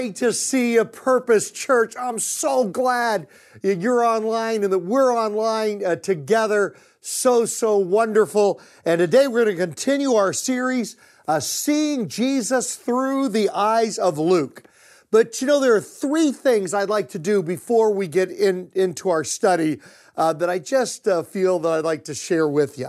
great to see a Purpose Church. I'm so glad you're online and that we're online uh, together. So, so wonderful. And today we're going to continue our series, uh, Seeing Jesus Through the Eyes of Luke. But you know, there are three things I'd like to do before we get in, into our study uh, that I just uh, feel that I'd like to share with you.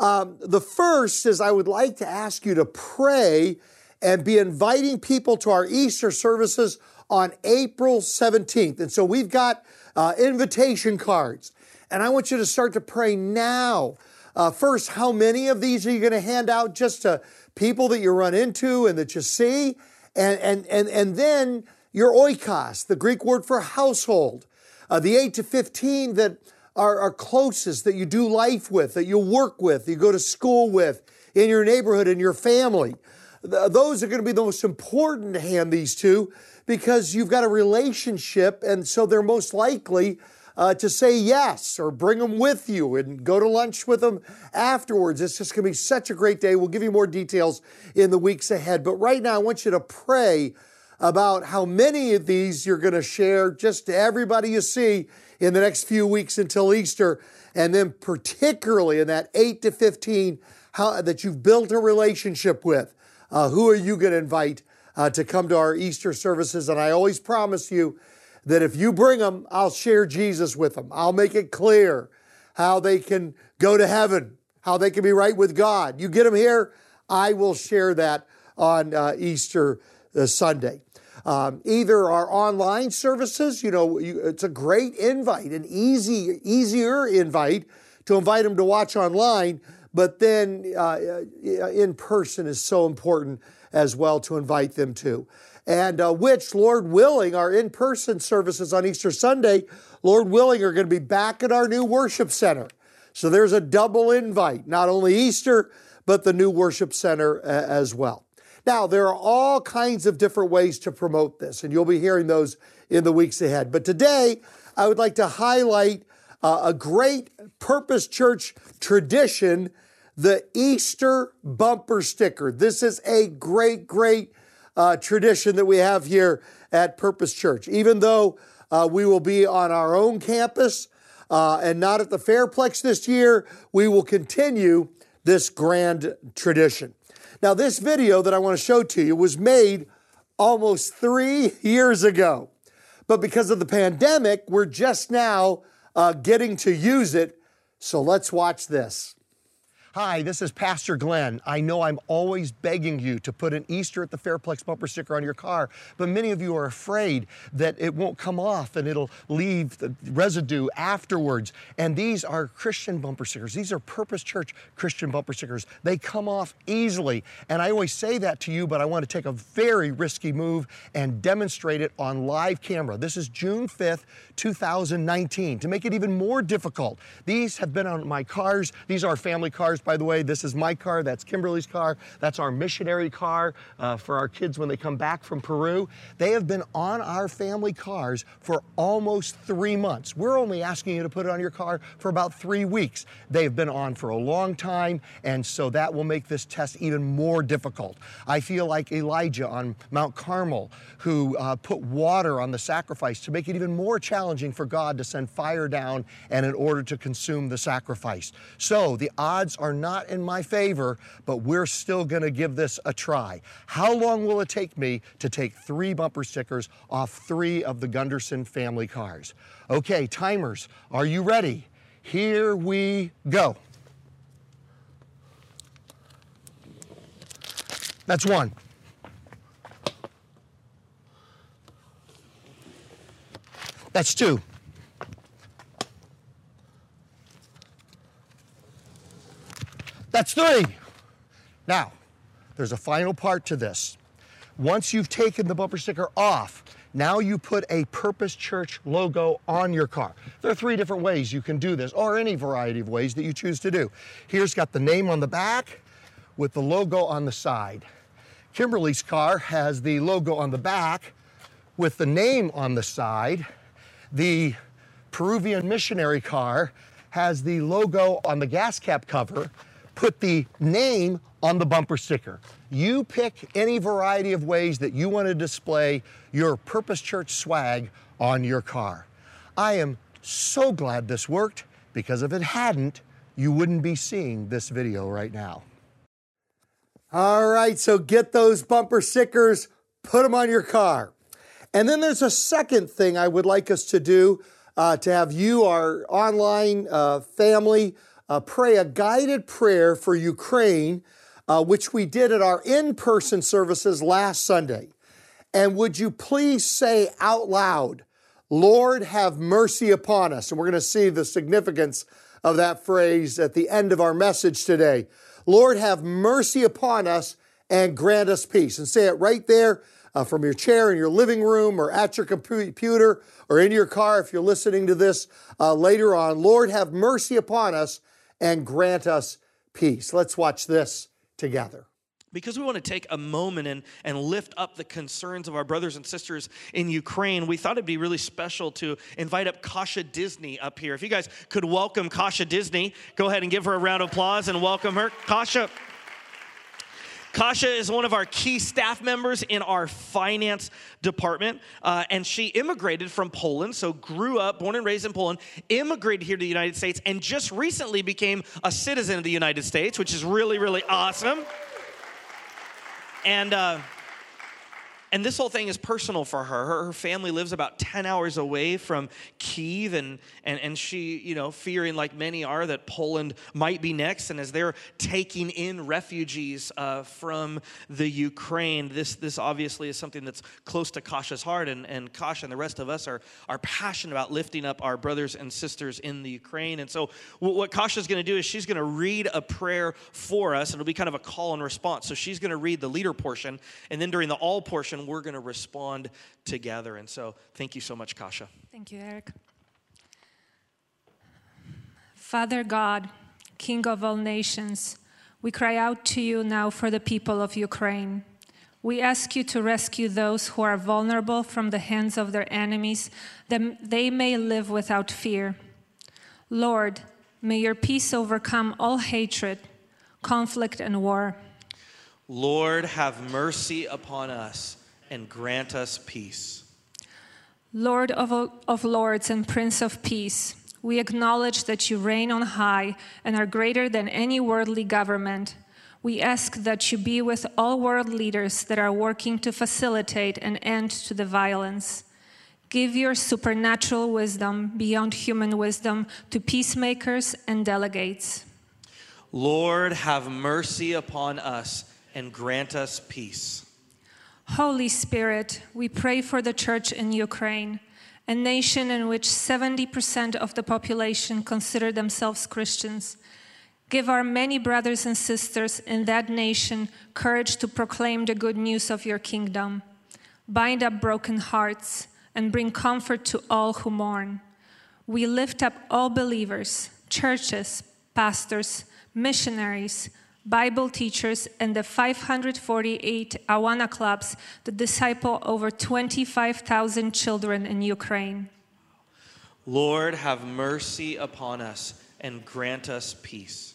Um, the first is I would like to ask you to pray and be inviting people to our Easter services on April 17th. And so we've got uh, invitation cards. And I want you to start to pray now. Uh, first, how many of these are you going to hand out just to people that you run into and that you see? And, and, and, and then your oikos, the Greek word for household, uh, the 8 to 15 that are, are closest, that you do life with, that you work with, you go to school with, in your neighborhood, in your family those are going to be the most important to hand these to because you've got a relationship, and so they're most likely uh, to say yes or bring them with you and go to lunch with them afterwards. It's just going to be such a great day. We'll give you more details in the weeks ahead. But right now, I want you to pray about how many of these you're going to share just to everybody you see in the next few weeks until Easter. And then, particularly in that 8 to 15, how, that you've built a relationship with. Uh, who are you going to invite uh, to come to our Easter services? And I always promise you that if you bring them, I'll share Jesus with them. I'll make it clear how they can go to heaven, how they can be right with God. You get them here, I will share that on uh, Easter uh, Sunday. Um, either our online services, you know, you, it's a great invite, an easy, easier invite to invite them to watch online but then uh, uh, in person is so important as well to invite them to. And uh, which, Lord willing, our in person services on Easter Sunday, Lord willing, are going to be back at our new worship center. So there's a double invite, not only Easter, but the new worship center uh, as well. Now, there are all kinds of different ways to promote this, and you'll be hearing those in the weeks ahead. But today, I would like to highlight uh, a great Purpose Church tradition, the Easter bumper sticker. This is a great, great uh, tradition that we have here at Purpose Church. Even though uh, we will be on our own campus uh, and not at the Fairplex this year, we will continue this grand tradition. Now, this video that I want to show to you was made almost three years ago. But because of the pandemic, we're just now uh, getting to use it. So let's watch this. Hi, this is Pastor Glenn. I know I'm always begging you to put an Easter at the Fairplex bumper sticker on your car, but many of you are afraid that it won't come off and it'll leave the residue afterwards. And these are Christian bumper stickers. These are Purpose Church Christian bumper stickers. They come off easily. And I always say that to you, but I want to take a very risky move and demonstrate it on live camera. This is June 5th, 2019. To make it even more difficult, these have been on my cars. These are family cars by the way. This is my car, that's Kimberly's car, that's our missionary car uh, for our kids when they come back from Peru. They have been on our family cars for almost three months. We're only asking you to put it on your car for about three weeks. They've been on for a long time, and so that will make this test even more difficult. I feel like Elijah on Mount Carmel, who uh, put water on the sacrifice to make it even more challenging for God to send fire down and in order to consume the sacrifice. So the odds are not in my favor, but we're still to give this a try. How long will it take me to take three bumper stickers off three of the Gunderson family cars? Okay, timers, are you ready? Here we go. That's one. That's two. That's three. Now, there's a final part to this. Once you've taken the bumper sticker off, now you put a Purpose Church logo on your car. There are three different ways you can do this, or any variety of ways that you choose to do. Here's got the name on the back with the logo on the side. Kimberly's car has the logo on the back with the name on the side. The Peruvian missionary car has the logo on the gas cap cover put the name on the bumper sticker. You pick any variety of ways that you want to display your Purpose Church swag on your car. I am so glad this worked because if it hadn't, you wouldn't be seeing this video right now. All right, so get those bumper stickers, put them on your car. And then there's a second thing I would like us to do uh, to have you, our online uh, family, uh, pray a guided prayer for Ukraine, uh, which we did at our in person services last Sunday. And would you please say out loud, Lord, have mercy upon us? And we're going to see the significance of that phrase at the end of our message today. Lord, have mercy upon us and grant us peace. And say it right there uh, from your chair in your living room or at your computer or in your car if you're listening to this uh, later on. Lord, have mercy upon us and grant us peace. Let's watch this together because we want to take a moment and, and lift up the concerns of our brothers and sisters in Ukraine, we thought it'd be really special to invite up Kasha Disney up here. If you guys could welcome Kasha Disney, go ahead and give her a round of applause and welcome her. Kasha. Kasha is one of our key staff members in our finance department, uh, and she immigrated from Poland, so grew up, born and raised in Poland, immigrated here to the United States, and just recently became a citizen of the United States, which is really, really awesome. And uh, and this whole thing is personal for her. her. her. family lives about 10 hours away from Kiev, and, and, and she, you know, fearing like many are that Poland might be next. And as they're taking in refugees uh, from the Ukraine, this, this obviously is something that's close to Kasha's heart. And, and Kasha and the rest of us are, are passionate about lifting up our brothers and sisters in the Ukraine. And so, what Kasha's going to do is she's going to read a prayer for us. It'll be kind of a call and response. So, she's going to read the leader portion, and then during the all portion, and we're going to respond together. And so, thank you so much, Kasha. Thank you, Eric. Father God, King of all nations, we cry out to you now for the people of Ukraine. We ask you to rescue those who are vulnerable from the hands of their enemies, that they may live without fear. Lord, may your peace overcome all hatred, conflict, and war. Lord, have mercy upon us and grant us peace. Lord of, of lords and Prince of Peace, we acknowledge that you reign on high and are greater than any worldly government. We ask that you be with all world leaders that are working to facilitate an end to the violence. Give your supernatural wisdom beyond human wisdom to peacemakers and delegates. Lord, have mercy upon us and grant us peace. Holy Spirit, we pray for the church in Ukraine, a nation in which 70% of the population consider themselves Christians. Give our many brothers and sisters in that nation courage to proclaim the good news of your kingdom. Bind up broken hearts and bring comfort to all who mourn. We lift up all believers, churches, pastors, missionaries, Bible teachers, and the 548 Awana clubs that disciple over 25,000 children in Ukraine. Lord, have mercy upon us and grant us peace.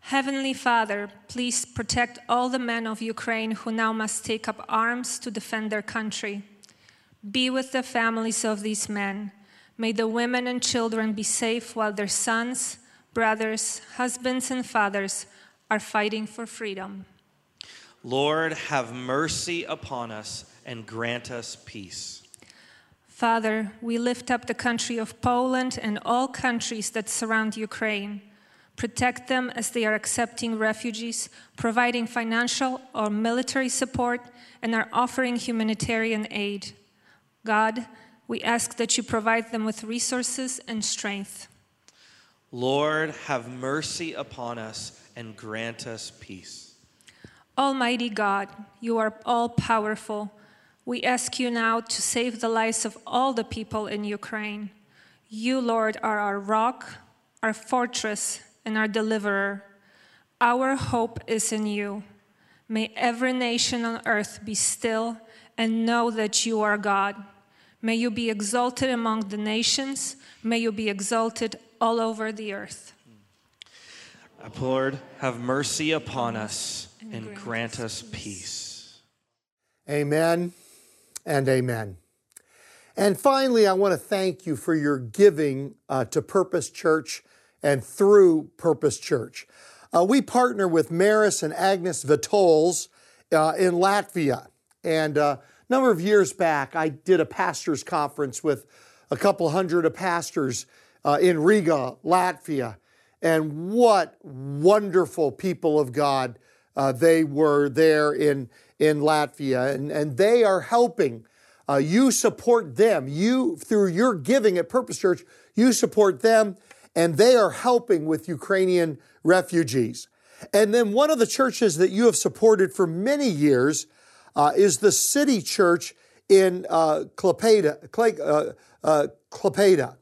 Heavenly Father, please protect all the men of Ukraine who now must take up arms to defend their country. Be with the families of these men. May the women and children be safe while their sons, brothers, husbands, and fathers are fighting for freedom. Lord, have mercy upon us and grant us peace. Father, we lift up the country of Poland and all countries that surround Ukraine. Protect them as they are accepting refugees, providing financial or military support, and are offering humanitarian aid. God, we ask that you provide them with resources and strength. Lord, have mercy upon us and grant us peace. Almighty God, you are all powerful. We ask you now to save the lives of all the people in Ukraine. You, Lord, are our rock, our fortress, and our deliverer. Our hope is in you. May every nation on earth be still and know that you are God. May you be exalted among the nations. May you be exalted all over the earth. Lord, have mercy upon us. and grant us peace. Amen and amen. And finally, I want to thank you for your giving uh, to Purpose Church and through Purpose Church. Uh, we partner with Maris and Agnes Vitols uh, in Latvia. And uh, a number of years back, I did a pastors' conference with a couple hundred of pastors uh, in Riga, Latvia. And what wonderful people of God uh, they were there in, in Latvia. And, and they are helping. Uh, you support them. You, through your giving at Purpose Church, you support them, and they are helping with Ukrainian refugees. And then one of the churches that you have supported for many years uh, is the City Church in uh, Klaipeda, uh, uh, Klaipeda.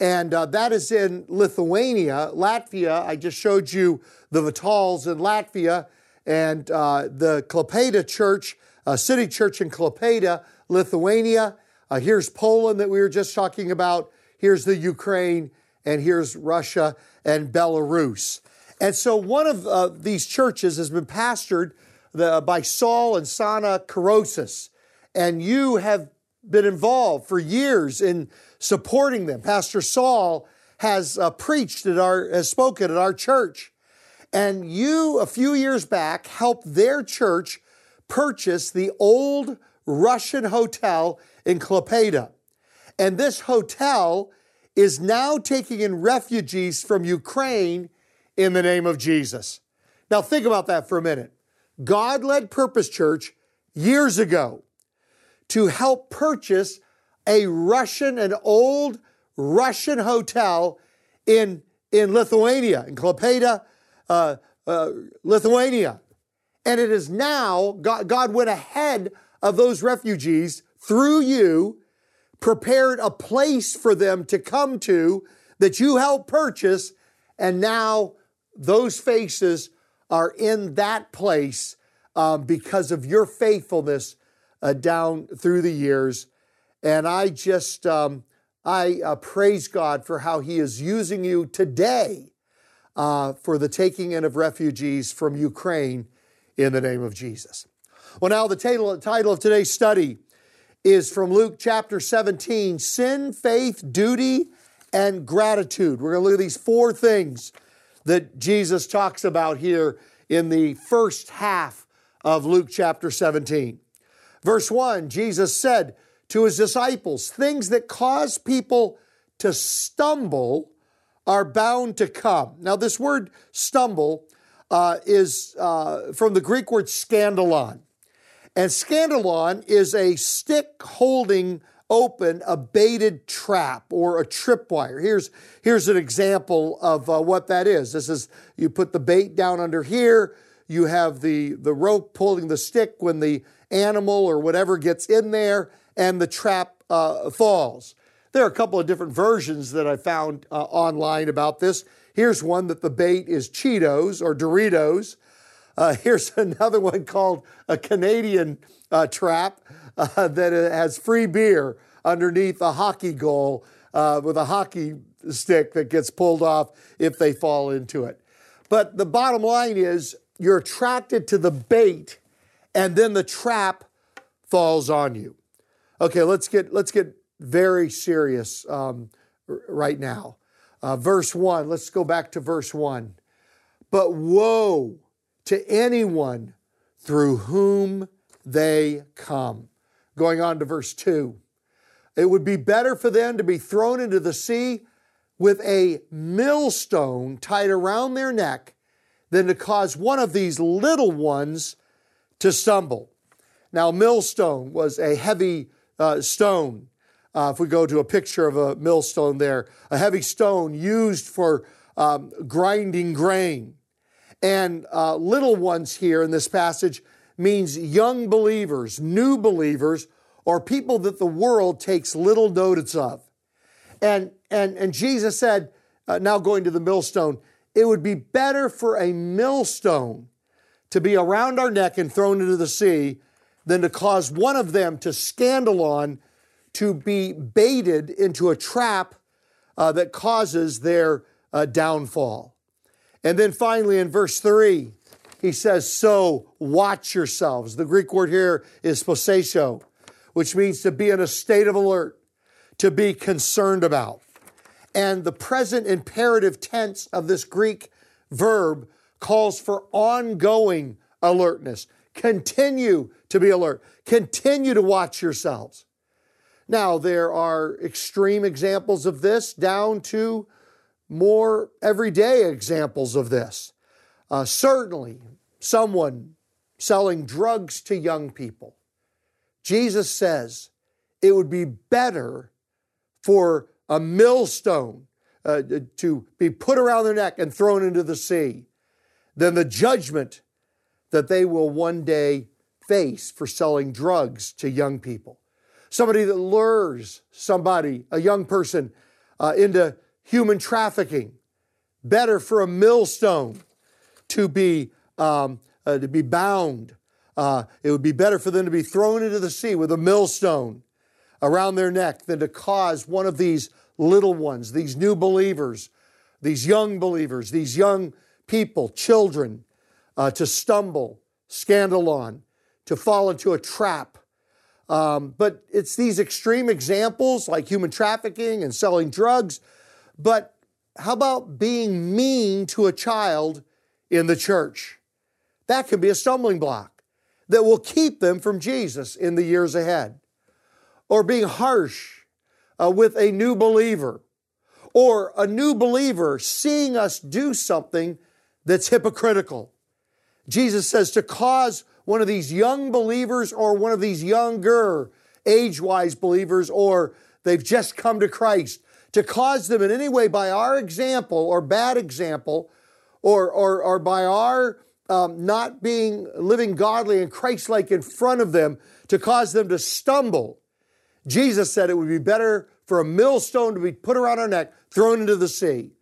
And uh, that is in Lithuania. Latvia, I just showed you the Vitols in Latvia and uh, the Klaipeda Church, uh, City Church in Klaipeda, Lithuania. Uh, here's Poland that we were just talking about. Here's the Ukraine, and here's Russia and Belarus. And so one of uh, these churches has been pastored the, by Saul and Sana Karosis, and you have been involved for years in supporting them. Pastor Saul has uh, preached at our, has spoken at our church. And you, a few years back, helped their church purchase the old Russian hotel in Klaipeda. And this hotel is now taking in refugees from Ukraine in the name of Jesus. Now, think about that for a minute. God led Purpose Church years ago to help purchase a Russian, an old Russian hotel in, in Lithuania, in Klaipeda, uh, uh, Lithuania. And it is now, God, God went ahead of those refugees through you, prepared a place for them to come to that you helped purchase, and now those faces are in that place um, because of your faithfulness uh, down through the years. And I just, um, I uh, praise God for how He is using you today uh, for the taking in of refugees from Ukraine in the name of Jesus. Well, now the title, title of today's study is from Luke chapter 17 Sin, Faith, Duty, and Gratitude. We're going to look at these four things that Jesus talks about here in the first half of Luke chapter 17. Verse 1 Jesus said to his disciples, Things that cause people to stumble are bound to come. Now, this word stumble uh, is uh, from the Greek word scandalon. And scandalon is a stick holding open a baited trap or a tripwire. Here's, here's an example of uh, what that is. This is you put the bait down under here, you have the, the rope pulling the stick when the animal or whatever gets in there, and the trap uh, falls. There are a couple of different versions that I found uh, online about this. Here's one that the bait is Cheetos or Doritos. Uh, here's another one called a Canadian uh, trap uh, that has free beer underneath a hockey goal uh, with a hockey stick that gets pulled off if they fall into it. But the bottom line is you're attracted to the bait and then the trap falls on you. Okay, let's get let's get very serious um, right now. Uh, verse one. Let's go back to verse one. But woe to anyone through whom they come. Going on to verse 2. It would be better for them to be thrown into the sea with a millstone tied around their neck than to cause one of these little ones to stumble. Now, millstone was a heavy uh, stone. Uh, if we go to a picture of a millstone there, a heavy stone used for um, grinding grain. And uh, little ones here in this passage means young believers, new believers, or people that the world takes little notice of. And, and, and Jesus said, uh, now going to the millstone, it would be better for a millstone to be around our neck and thrown into the sea than to cause one of them to scandalon, to be baited into a trap uh, that causes their uh, downfall. And then finally in verse 3, he says, So watch yourselves. The Greek word here is posesio, which means to be in a state of alert, to be concerned about. And the present imperative tense of this Greek verb calls for ongoing alertness. Continue to be alert. Continue to watch yourselves. Now, there are extreme examples of this down to more everyday examples of this. Uh, certainly, someone selling drugs to young people. Jesus says it would be better for a millstone uh, to be put around their neck and thrown into the sea than the judgment that they will one day face for selling drugs to young people. Somebody that lures somebody, a young person, uh, into human trafficking. Better for a millstone to be um, uh, to be bound. Uh, it would be better for them to be thrown into the sea with a millstone around their neck than to cause one of these little ones, these new believers, these young believers, these young people, children, uh, to stumble, scandalon, to fall into a trap. Um, but it's these extreme examples like human trafficking and selling drugs. But how about being mean to a child in the church? That can be a stumbling block that will keep them from Jesus in the years ahead. Or being harsh uh, with a new believer, or a new believer seeing us do something that's hypocritical. Jesus says to cause one of these young believers or one of these younger age wise believers, or they've just come to Christ, to cause them in any way by our example or bad example, or, or, or by our um, not being living godly and Christ like in front of them, to cause them to stumble Jesus said it would be better for a millstone to be put around our neck, thrown into the sea,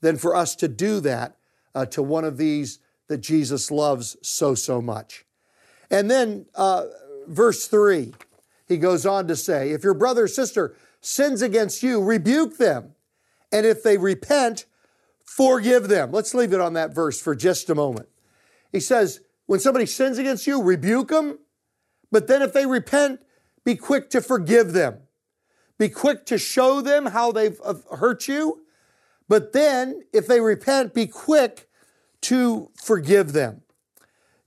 than for us to do that uh, to one of these that Jesus loves so, so much. And then, uh, verse 3, he goes on to say, If your brother or sister sins against you, rebuke them. And if they repent, forgive them. Let's leave it on that verse for just a moment. He says, When somebody sins against you, rebuke them. But then if they repent, be quick to forgive them. Be quick to show them how they've uh, hurt you. But then, if they repent, be quick to forgive them.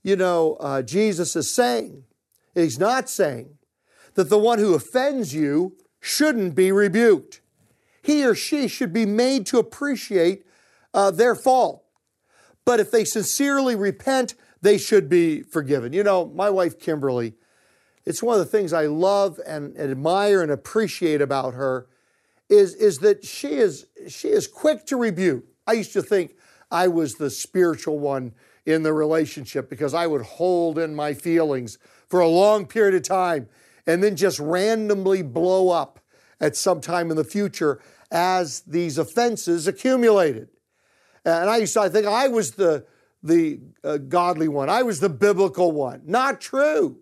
You know, uh, Jesus is saying, He's not saying that the one who offends you shouldn't be rebuked. He or she should be made to appreciate uh, their fault. But if they sincerely repent, they should be forgiven. You know, my wife Kimberly, it's one of the things I love and admire and appreciate about her is, is that she is, she is quick to rebuke. I used to think I was the spiritual one in the relationship because I would hold in my feelings for a long period of time and then just randomly blow up at some time in the future as these offenses accumulated. And I used to I think I was the, the uh, godly one, I was the biblical one. Not true.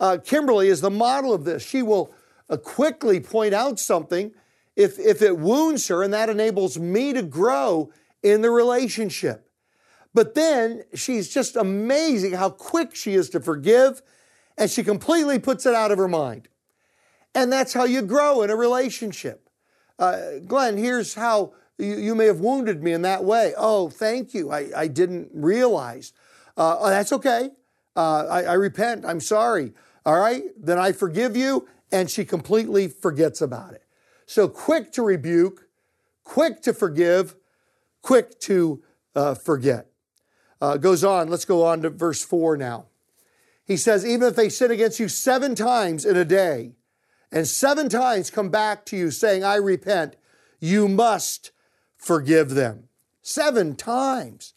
Uh, Kimberly is the model of this. She will uh, quickly point out something if, if it wounds her, and that enables me to grow in the relationship. But then she's just amazing how quick she is to forgive, and she completely puts it out of her mind. And that's how you grow in a relationship. Uh, Glenn, here's how you, you, may have wounded me in that way. Oh, thank you. I, I didn't realize. Uh, oh, that's okay. Uh, I, I repent. I'm sorry. All right, then I forgive you. And she completely forgets about it. So quick to rebuke, quick to forgive, quick to uh, forget. Uh, goes on, let's go on to verse 4 now. He says, Even if they sin against you seven times in a day, and seven times come back to you saying, I repent, you must forgive them. Seven times.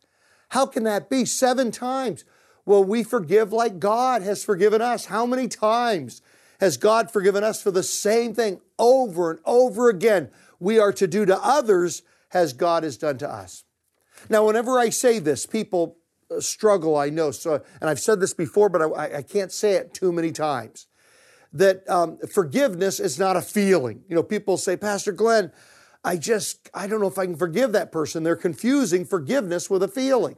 How can that be? Seven times. Well, we forgive like God has forgiven us. How many times has God forgiven us for the same thing over and over again? We are to do to others as God has done to us. Now, whenever I say this, people uh, struggle, I know. So, and I've said this before, but I, I can't say it too many times. That um, forgiveness is not a feeling. You know, people say, Pastor Glenn, I just, I don't know if I can forgive that person. They're confusing forgiveness with a feeling.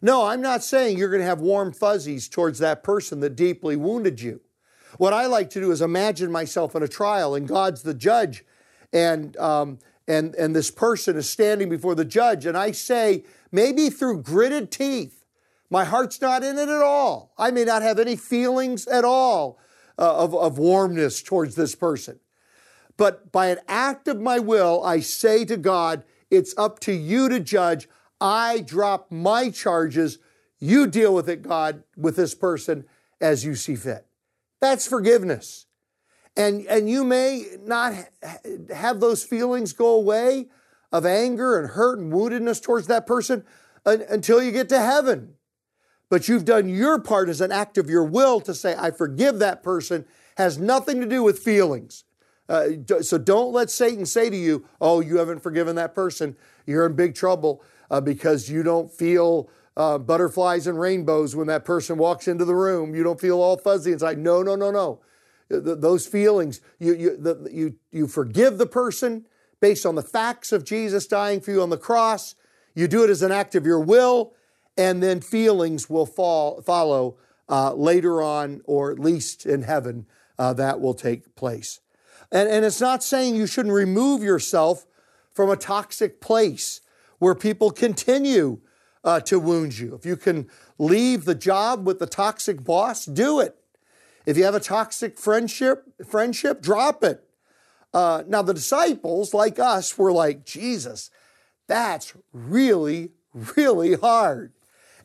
No, I'm not saying you're going to have warm fuzzies towards that person that deeply wounded you. What I like to do is imagine myself in a trial and God's the judge and, um, and, and this person is standing before the judge. And I say, maybe through gritted teeth, my heart's not in it at all. I may not have any feelings at all uh, of, of warmness towards this person. But by an act of my will, I say to God, it's up to you to judge. I drop my charges. You deal with it, God, with this person as you see fit. That's forgiveness. And, and you may not have those feelings go away of anger and hurt and woundedness towards that person until you get to heaven. But you've done your part as an act of your will to say, I forgive that person, has nothing to do with feelings. Uh, so don't let Satan say to you, oh, you haven't forgiven that person. You're in big trouble uh, because you don't feel uh, butterflies and rainbows when that person walks into the room. You don't feel all fuzzy inside. No, no, no, no. those feelings, you, you, the, you, you forgive the person based on the facts of Jesus dying for you on the cross. You do it as an act of your will, and then feelings will fall, follow uh, later on, or at least in heaven, uh, that will take place. And, and it's not saying you shouldn't remove yourself from a toxic place where people continue uh, to wound you. If you can leave the job with the toxic boss, do it. If you have a toxic friendship, friendship, drop it. Uh, now the disciples, like us, were like Jesus. That's really, really hard.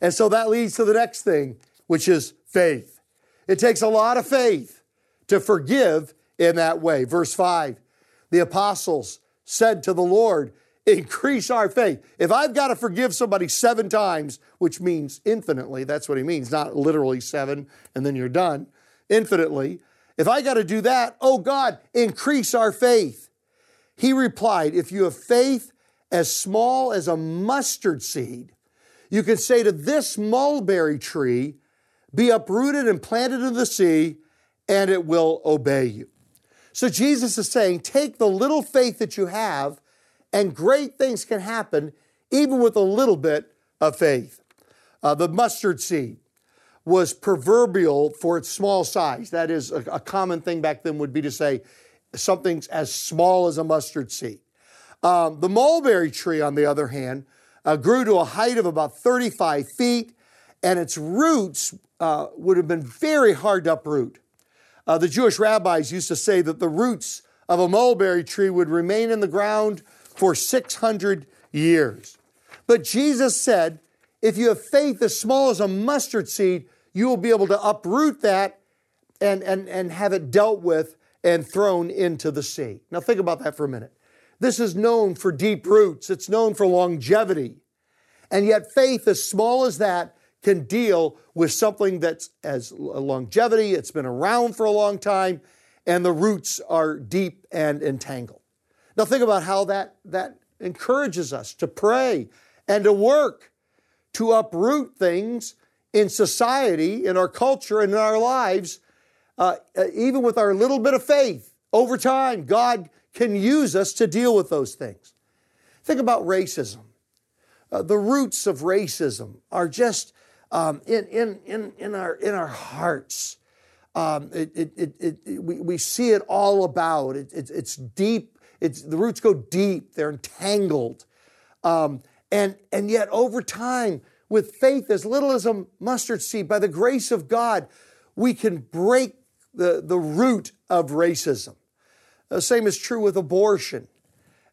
And so that leads to the next thing, which is faith. It takes a lot of faith to forgive in that way. Verse 5 the apostles said to the Lord, increase our faith. If I've got to forgive somebody seven times, which means infinitely, that's what he means, not literally seven and then you're done, infinitely. If I got to do that, oh God, increase our faith. He replied, If you have faith as small as a mustard seed, you can say to this mulberry tree, Be uprooted and planted in the sea, and it will obey you. So Jesus is saying, Take the little faith that you have and great things can happen even with a little bit of faith. Uh, the mustard seed was proverbial for its small size. That is, a, a, common thing back then would be to say something's as small as a mustard seed. Um, the mulberry tree, on the other hand, uh, grew to a height of about 35 feet, and its roots uh, would have been very hard to uproot. Uh, the Jewish rabbis used to say that the roots of a mulberry tree would remain in the ground for 600 years. But Jesus said, if you have faith as small as a mustard seed, you will be able to uproot that and, and, and have it dealt with and thrown into the sea. Now, think about that for a minute. This is known for deep roots, it's known for longevity. And yet, faith as small as that can deal with something that's as longevity, it's been around for a long time, and the roots are deep and entangled. Now, think about how that, that encourages us to pray and to work to uproot things in society, in our culture, and in our lives, uh, uh, even with our little bit of faith. Over time, God can use us to deal with those things. Think about racism. Uh, the roots of racism are just um, in, in, in, in, our, in our hearts. Um, it, it, it, we, we see it all about. it's deep it's, the roots go deep, they're entangled. Um, and, and yet, over time, with faith as little as a mustard seed, by the grace of God, we can break the, the root of racism. The same is true with abortion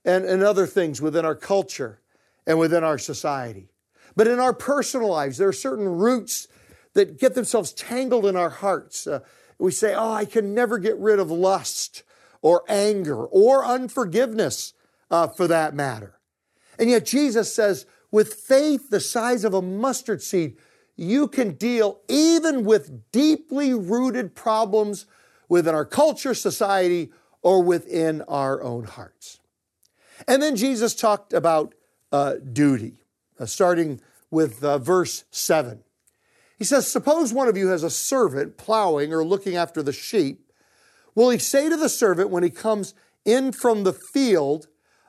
and, and other things within our culture and within our society. But in our personal lives, there are certain roots that get themselves tangled in our hearts. Uh, we say, Oh, I can never get rid of lust or anger or unforgiveness uh, for that matter. And yet Jesus says, with faith the size of a mustard seed, you can deal even with deeply rooted problems within our culture, society, or within our own hearts. And then Jesus talked about uh, duty, uh, starting with uh, verse 7. He says, Suppose one of you has a servant plowing or looking after the sheep Will he say to the servant when he comes in from the field,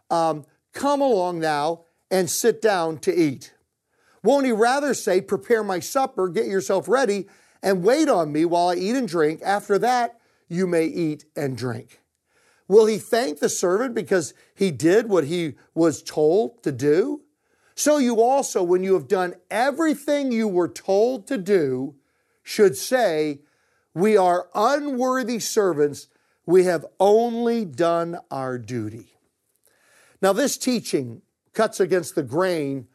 um, Come along now and sit down to eat? Won't he rather say, Prepare my supper, get yourself ready, and wait on me while I eat and drink? After that, you may eat and drink. Will he thank the servant because he did what he was told to do? So you also, when you have done everything you were told to do, should say, We are unworthy servants. We have only done our duty. Now, this teaching cuts against the grain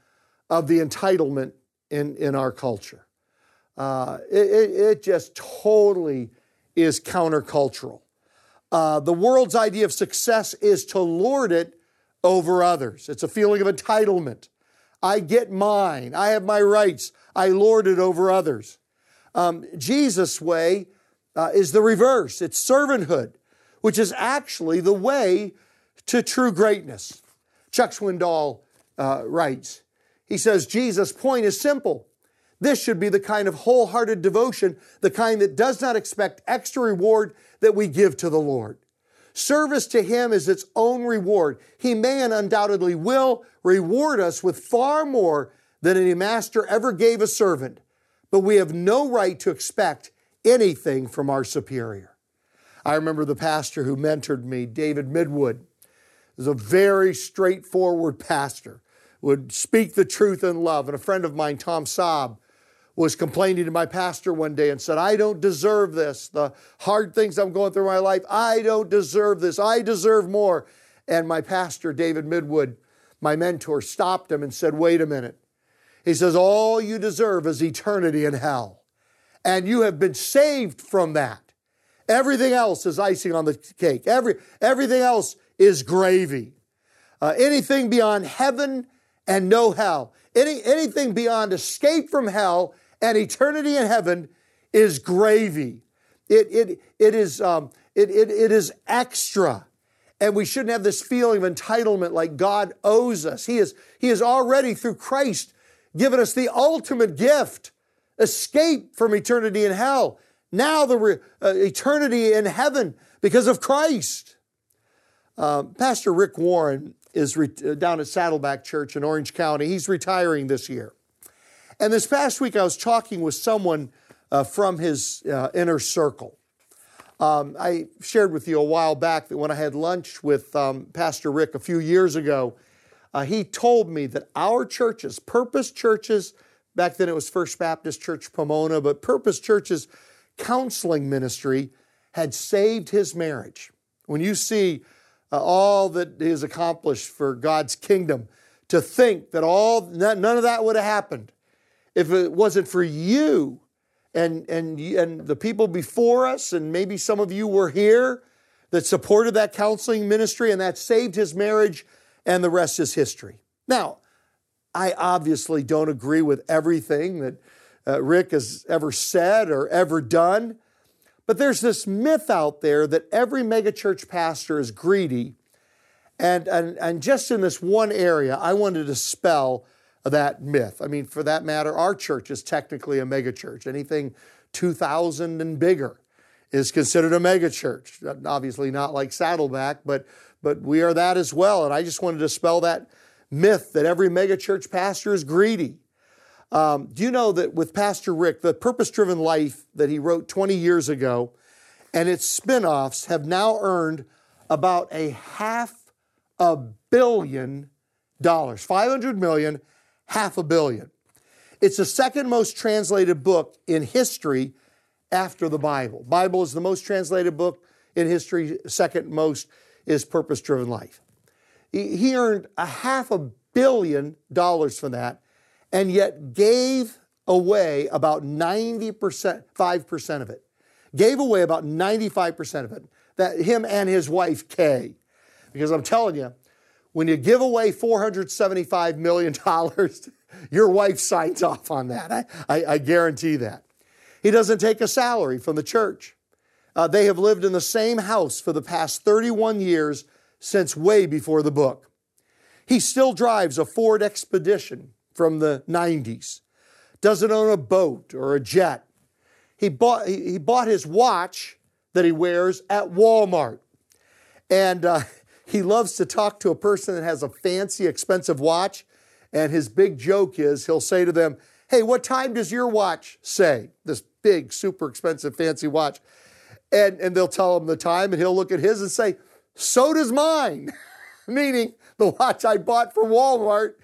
of the entitlement in, in our culture. Uh, it, it, just totally is countercultural. Uh, the world's idea of success is to lord it over others. It's a feeling of entitlement. I get mine. I have my rights. I lord it over others. Um, Jesus' way uh, is the reverse. It's servanthood, which is actually the way to true greatness. Chuck Swindoll uh, writes, he says, Jesus' point is simple. This should be the kind of wholehearted devotion, the kind that does not expect extra reward that we give to the Lord. Service to Him is its own reward. He may and undoubtedly will reward us with far more than any master ever gave a servant, but we have no right to expect anything from our superior. I remember the pastor who mentored me, David Midwood, was a very straightforward pastor, would speak the truth in love. And a friend of mine, Tom Saab, was complaining to my pastor one day and said, I don't deserve this. The hard things I'm going through in my life, I don't deserve this. I deserve more. And my pastor, David Midwood, my mentor, stopped him and said, Wait a minute. He says, All you deserve is eternity in hell. And you have been saved from that. Everything else is icing on the cake. Every, everything else is gravy. Uh, anything beyond heaven and no hell, any, anything beyond escape from hell and eternity in heaven is gravy. It, it, it, is, um, it, it, it is extra. And we shouldn't have this feeling of entitlement like God owes us. He is, he has already, through Christ, given us the ultimate gift escape from eternity in hell. Now, the re, uh, eternity in heaven because of Christ. Uh, Pastor Rick Warren is re- uh, down at Saddleback Church in Orange County. He's retiring this year. And this past week, I was talking with someone uh, from his uh, inner circle. Um, I shared with you a while back that when I had lunch with um, Pastor Rick a few years ago, uh, he told me that our churches, Purpose churches, back then it was First Baptist Church Pomona, but Purpose Churches counseling ministry had saved his marriage. When you see uh, all that has accomplished for God's kingdom, to think that all none of that would have happened if it wasn't for you and, and, and the people before us, and maybe some of you were here that supported that counseling ministry and that saved his marriage, and the rest is history. Now, I obviously don't agree with everything that uh, Rick has ever said or ever done, but there's this myth out there that every megachurch pastor is greedy. And, and, and just in this one area, I wanted to dispel that myth. I mean, for that matter, our church is technically a megachurch. Anything 2,000 and bigger is considered a megachurch. Obviously, not like Saddleback, but, but we are that as well. And I just wanted to dispel that myth that every megachurch pastor is greedy. Um, do you know that with Pastor Rick, the purpose driven life that he wrote 20 years ago and its spin offs have now earned about a half a billion dollars, 500 million half a billion. It's the second most translated book in history after the Bible. Bible is the most translated book in history. Second most is Purpose Driven Life. He earned a half a billion dollars from that, and yet gave away about 90%, 5% of it. Gave away about 95% of it. That him and his wife Kay. Because I'm telling you, when you give away $475 million, your wife signs off on that. I, I, I guarantee that. He doesn't take a salary from the church. Uh, they have lived in the same house for the past 31 years since way before the book. He still drives a Ford Expedition from the 90s, doesn't own a boat or a jet. He bought, he bought his watch that he wears at Walmart. And uh, he loves to talk to a person that has a fancy, expensive watch And his big joke is he'll say to them, Hey, what time does your watch say? This big, super expensive, fancy watch. And, and they'll tell him the time, and he'll look at his and say, So does mine. Meaning the watch I bought from Walmart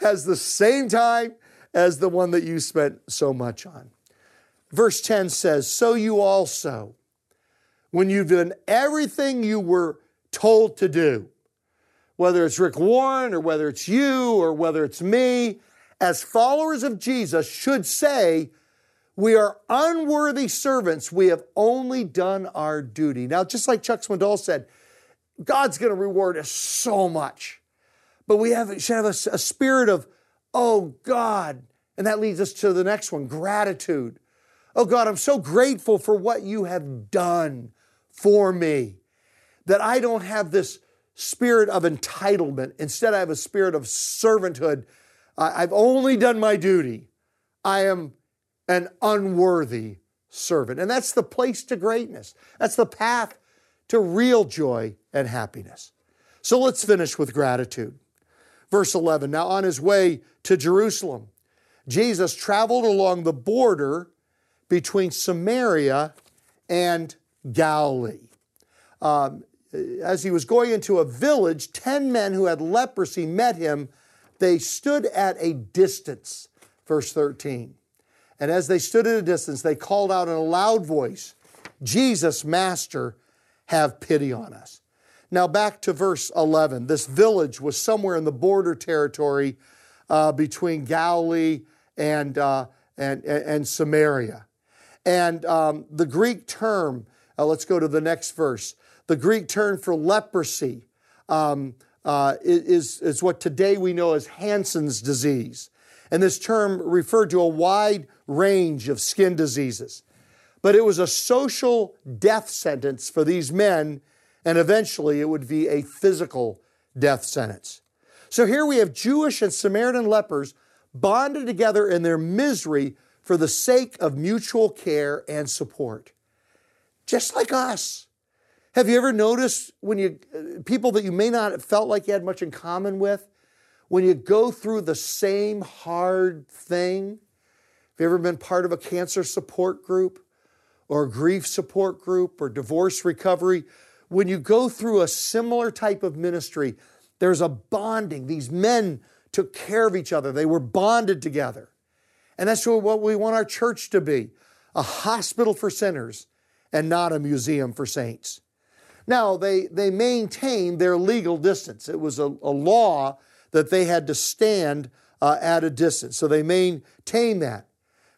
has the same time as the one that you spent so much on. Verse 10 says, So you also, when you've done everything you were told to do, whether it's Rick Warren or whether it's you or whether it's me, as followers of Jesus, should say, We are unworthy servants. We have only done our duty. Now, just like Chuck Swindoll said, God's going to reward us so much. But we have, should have a, a spirit of, oh God. And that leads us to the next one gratitude. Oh God, I'm so grateful for what you have done for me that I don't have this spirit of entitlement. Instead, I have a spirit of servanthood. I've only done my duty. I am an unworthy servant. And that's the place to greatness. That's the path to real joy and happiness. So let's finish with gratitude. Verse 11 Now, on his way to Jerusalem, Jesus traveled along the border between Samaria and Galilee. Um, as he was going into a village, 10 men who had leprosy met him. They stood at a distance. Verse 13. And as they stood at a distance, they called out in a loud voice, Jesus, Master, have pity on us. Now, back to verse 11. This village was somewhere in the border territory uh, between Galilee and, uh, and, and, Samaria. And um, the Greek term, uh, let's go to the next verse. The Greek term for leprosy um, uh, is, is what today we know as Hansen's disease. And this term referred to a wide range of skin diseases. But it was a social death sentence for these men, and eventually it would be a physical death sentence. So here we have Jewish and Samaritan lepers bonded together in their misery for the sake of mutual care and support. Just like us. Have you ever noticed when you, uh, people that you may not have felt like you had much in common with, when you go through the same hard thing? Have you ever been part of a cancer support group? or grief support group or divorce recovery, when you go through a similar type of ministry, there's a bonding. These men took care of each other, they were bonded together. And that's what we want our church to be a hospital for sinners and not a museum for saints. Now, they, they maintained their legal distance. It was a, a law that they had to stand uh, at a distance. So they maintained that.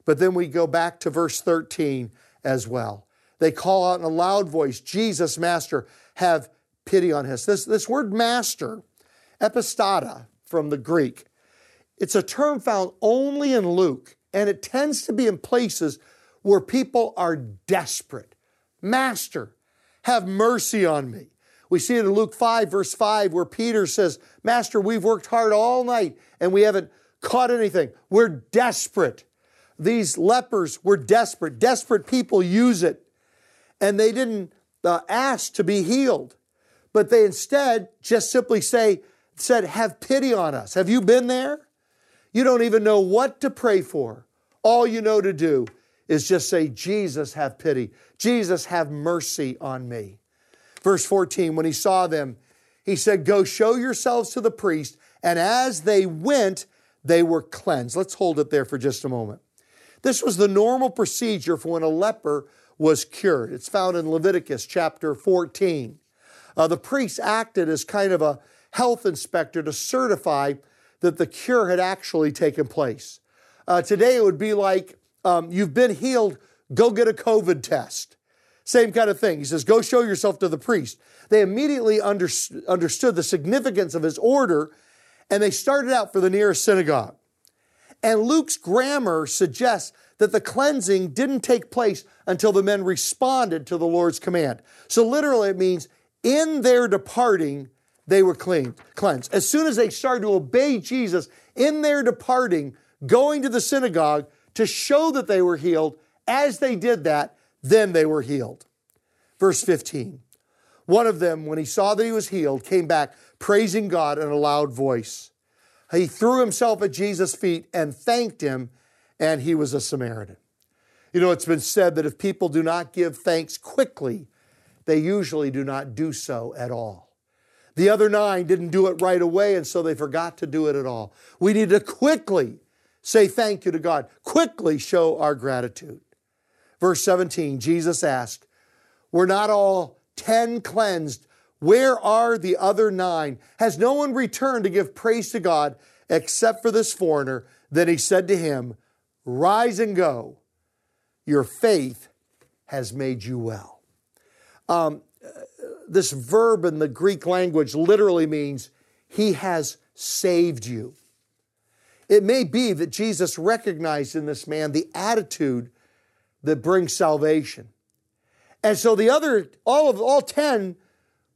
But then we go back to verse 13 as well. They call out in a loud voice, Jesus, Master, have pity on us. This, this word master, epistata from the Greek, it's a term found only in Luke, and it tends to be in places where people are desperate. Master, have mercy on me. We see it in Luke 5, verse 5, where Peter says, Master, we've worked hard all night and we haven't caught anything. We're desperate. These lepers were desperate. Desperate people use it. And they didn't uh, ask to be healed, but they instead just simply say, said, Have pity on us. Have you been there? You don't even know what to pray for. All you know to do is just say, Jesus, have pity. Jesus, have mercy on me. Verse 14, when he saw them, he said, Go show yourselves to the priest. And as they went, they were cleansed. Let's hold it there for just a moment. This was the normal procedure for when a leper was cured. It's found in Leviticus chapter 14. Uh, the priest acted as kind of a health inspector to certify that the cure had actually taken place. Uh, today it would be like um, you've been healed, go get a COVID test. Same kind of thing. He says, go show yourself to the priest. They immediately under, understood the significance of his order and they started out for the nearest synagogue. And Luke's grammar suggests that the cleansing didn't take place until the men responded to the Lord's command. So literally it means in their departing, they were clean, cleansed. As soon as they started to obey Jesus in their departing, going to the synagogue to show that they were healed, as they did that, then they were healed. Verse 15 One of them, when he saw that he was healed, came back praising God in a loud voice. He threw himself at Jesus' feet and thanked him, and he was a Samaritan. You know, it's been said that if people do not give thanks quickly, they usually do not do so at all. The other nine didn't do it right away, and so they forgot to do it at all. We need to quickly say thank you to God, quickly show our gratitude. Verse 17, Jesus asked, Were not all ten cleansed? Where are the other nine? Has no one returned to give praise to God except for this foreigner? Then he said to him, Rise and go. Your faith has made you well. Um, this verb in the Greek language literally means he has saved you. It may be that Jesus recognized in this man the attitude that brings salvation. And so the other, all of all 10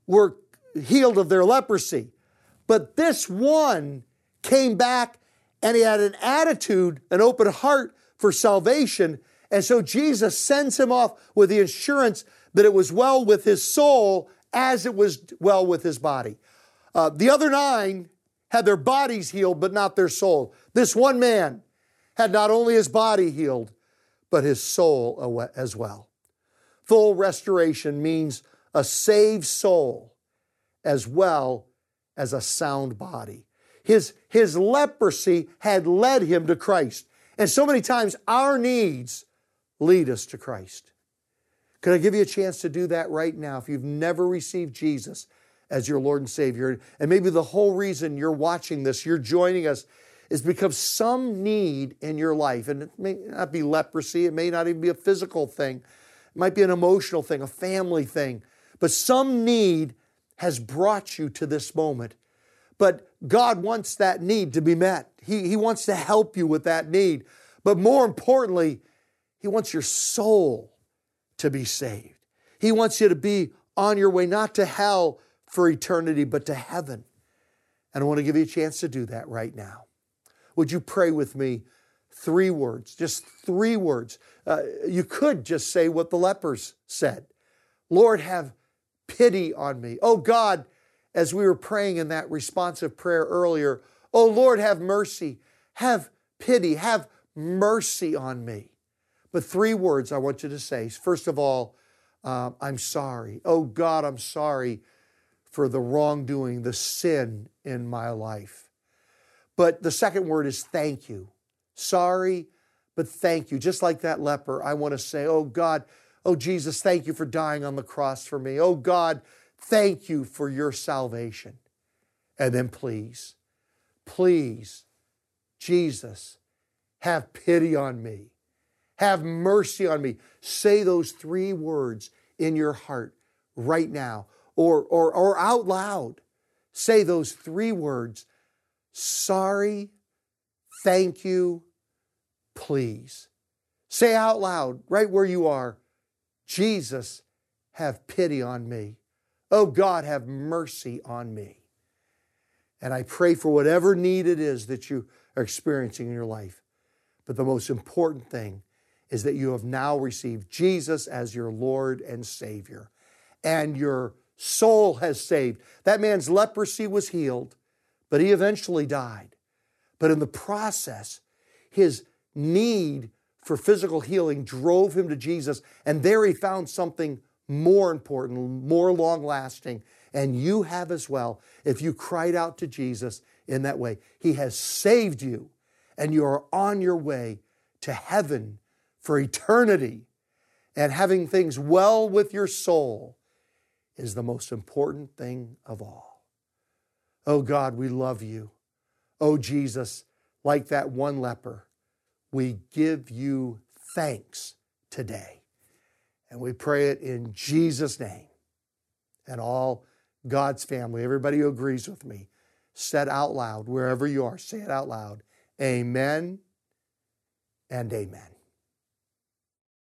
were healed of their leprosy. But this one came back and he had an attitude, an open heart for salvation. And so Jesus sends him off with the assurance that it was well with his soul as it was well with his body. Uh, the other nine had their bodies healed, but not their soul. This one man had not only his body healed, but his soul as well. Full restoration means a saved soul as well as a sound body. His, his leprosy had led him to Christ. And so many times our needs lead us to Christ. Could I give you a chance to do that right now if you've never received Jesus as your Lord and Savior? And maybe the whole reason you're watching this, you're joining us, is because some need in your life, and it may not be leprosy, it may not even be a physical thing, it might be an emotional thing, a family thing, but some need has brought you to this moment. But God wants that need to be met. He, he wants to help you with that need. But more importantly, He wants your soul to be saved. He wants you to be on your way, not to hell for eternity, but to heaven. And I want to give you a chance to do that right now. Would you pray with me? Three words, just three words. Uh, you could just say what the lepers said Lord, have pity on me. Oh God, as we were praying in that responsive prayer earlier, oh Lord, have mercy, have pity, have mercy on me. But three words I want you to say. First of all, uh, I'm sorry. Oh God, I'm sorry for the wrongdoing, the sin in my life. But the second word is thank you. Sorry, but thank you. Just like that leper, I want to say, oh God, Oh, Jesus, thank you for dying on the cross for me. Oh, God, thank you for your salvation. And then please, please, Jesus, have pity on me. Have mercy on me. Say those three words in your heart right now or, or, or out loud. Say those three words sorry, thank you, please. Say out loud, right where you are. Jesus, have pity on me. Oh God, have mercy on me. And I pray for whatever need it is that you are experiencing in your life. But the most important thing is that you have now received Jesus as your Lord and Savior, and your soul has saved. That man's leprosy was healed, but he eventually died. But in the process, his need for physical healing drove him to Jesus, and there he found something more important, more long lasting. And you have as well if you cried out to Jesus in that way. He has saved you, and you are on your way to heaven for eternity. And having things well with your soul is the most important thing of all. Oh God, we love you. Oh Jesus, like that one leper we give you thanks today. And we pray it in Jesus' name. And all God's family, everybody who agrees with me, said out loud, wherever you are, say it out loud. Amen and amen.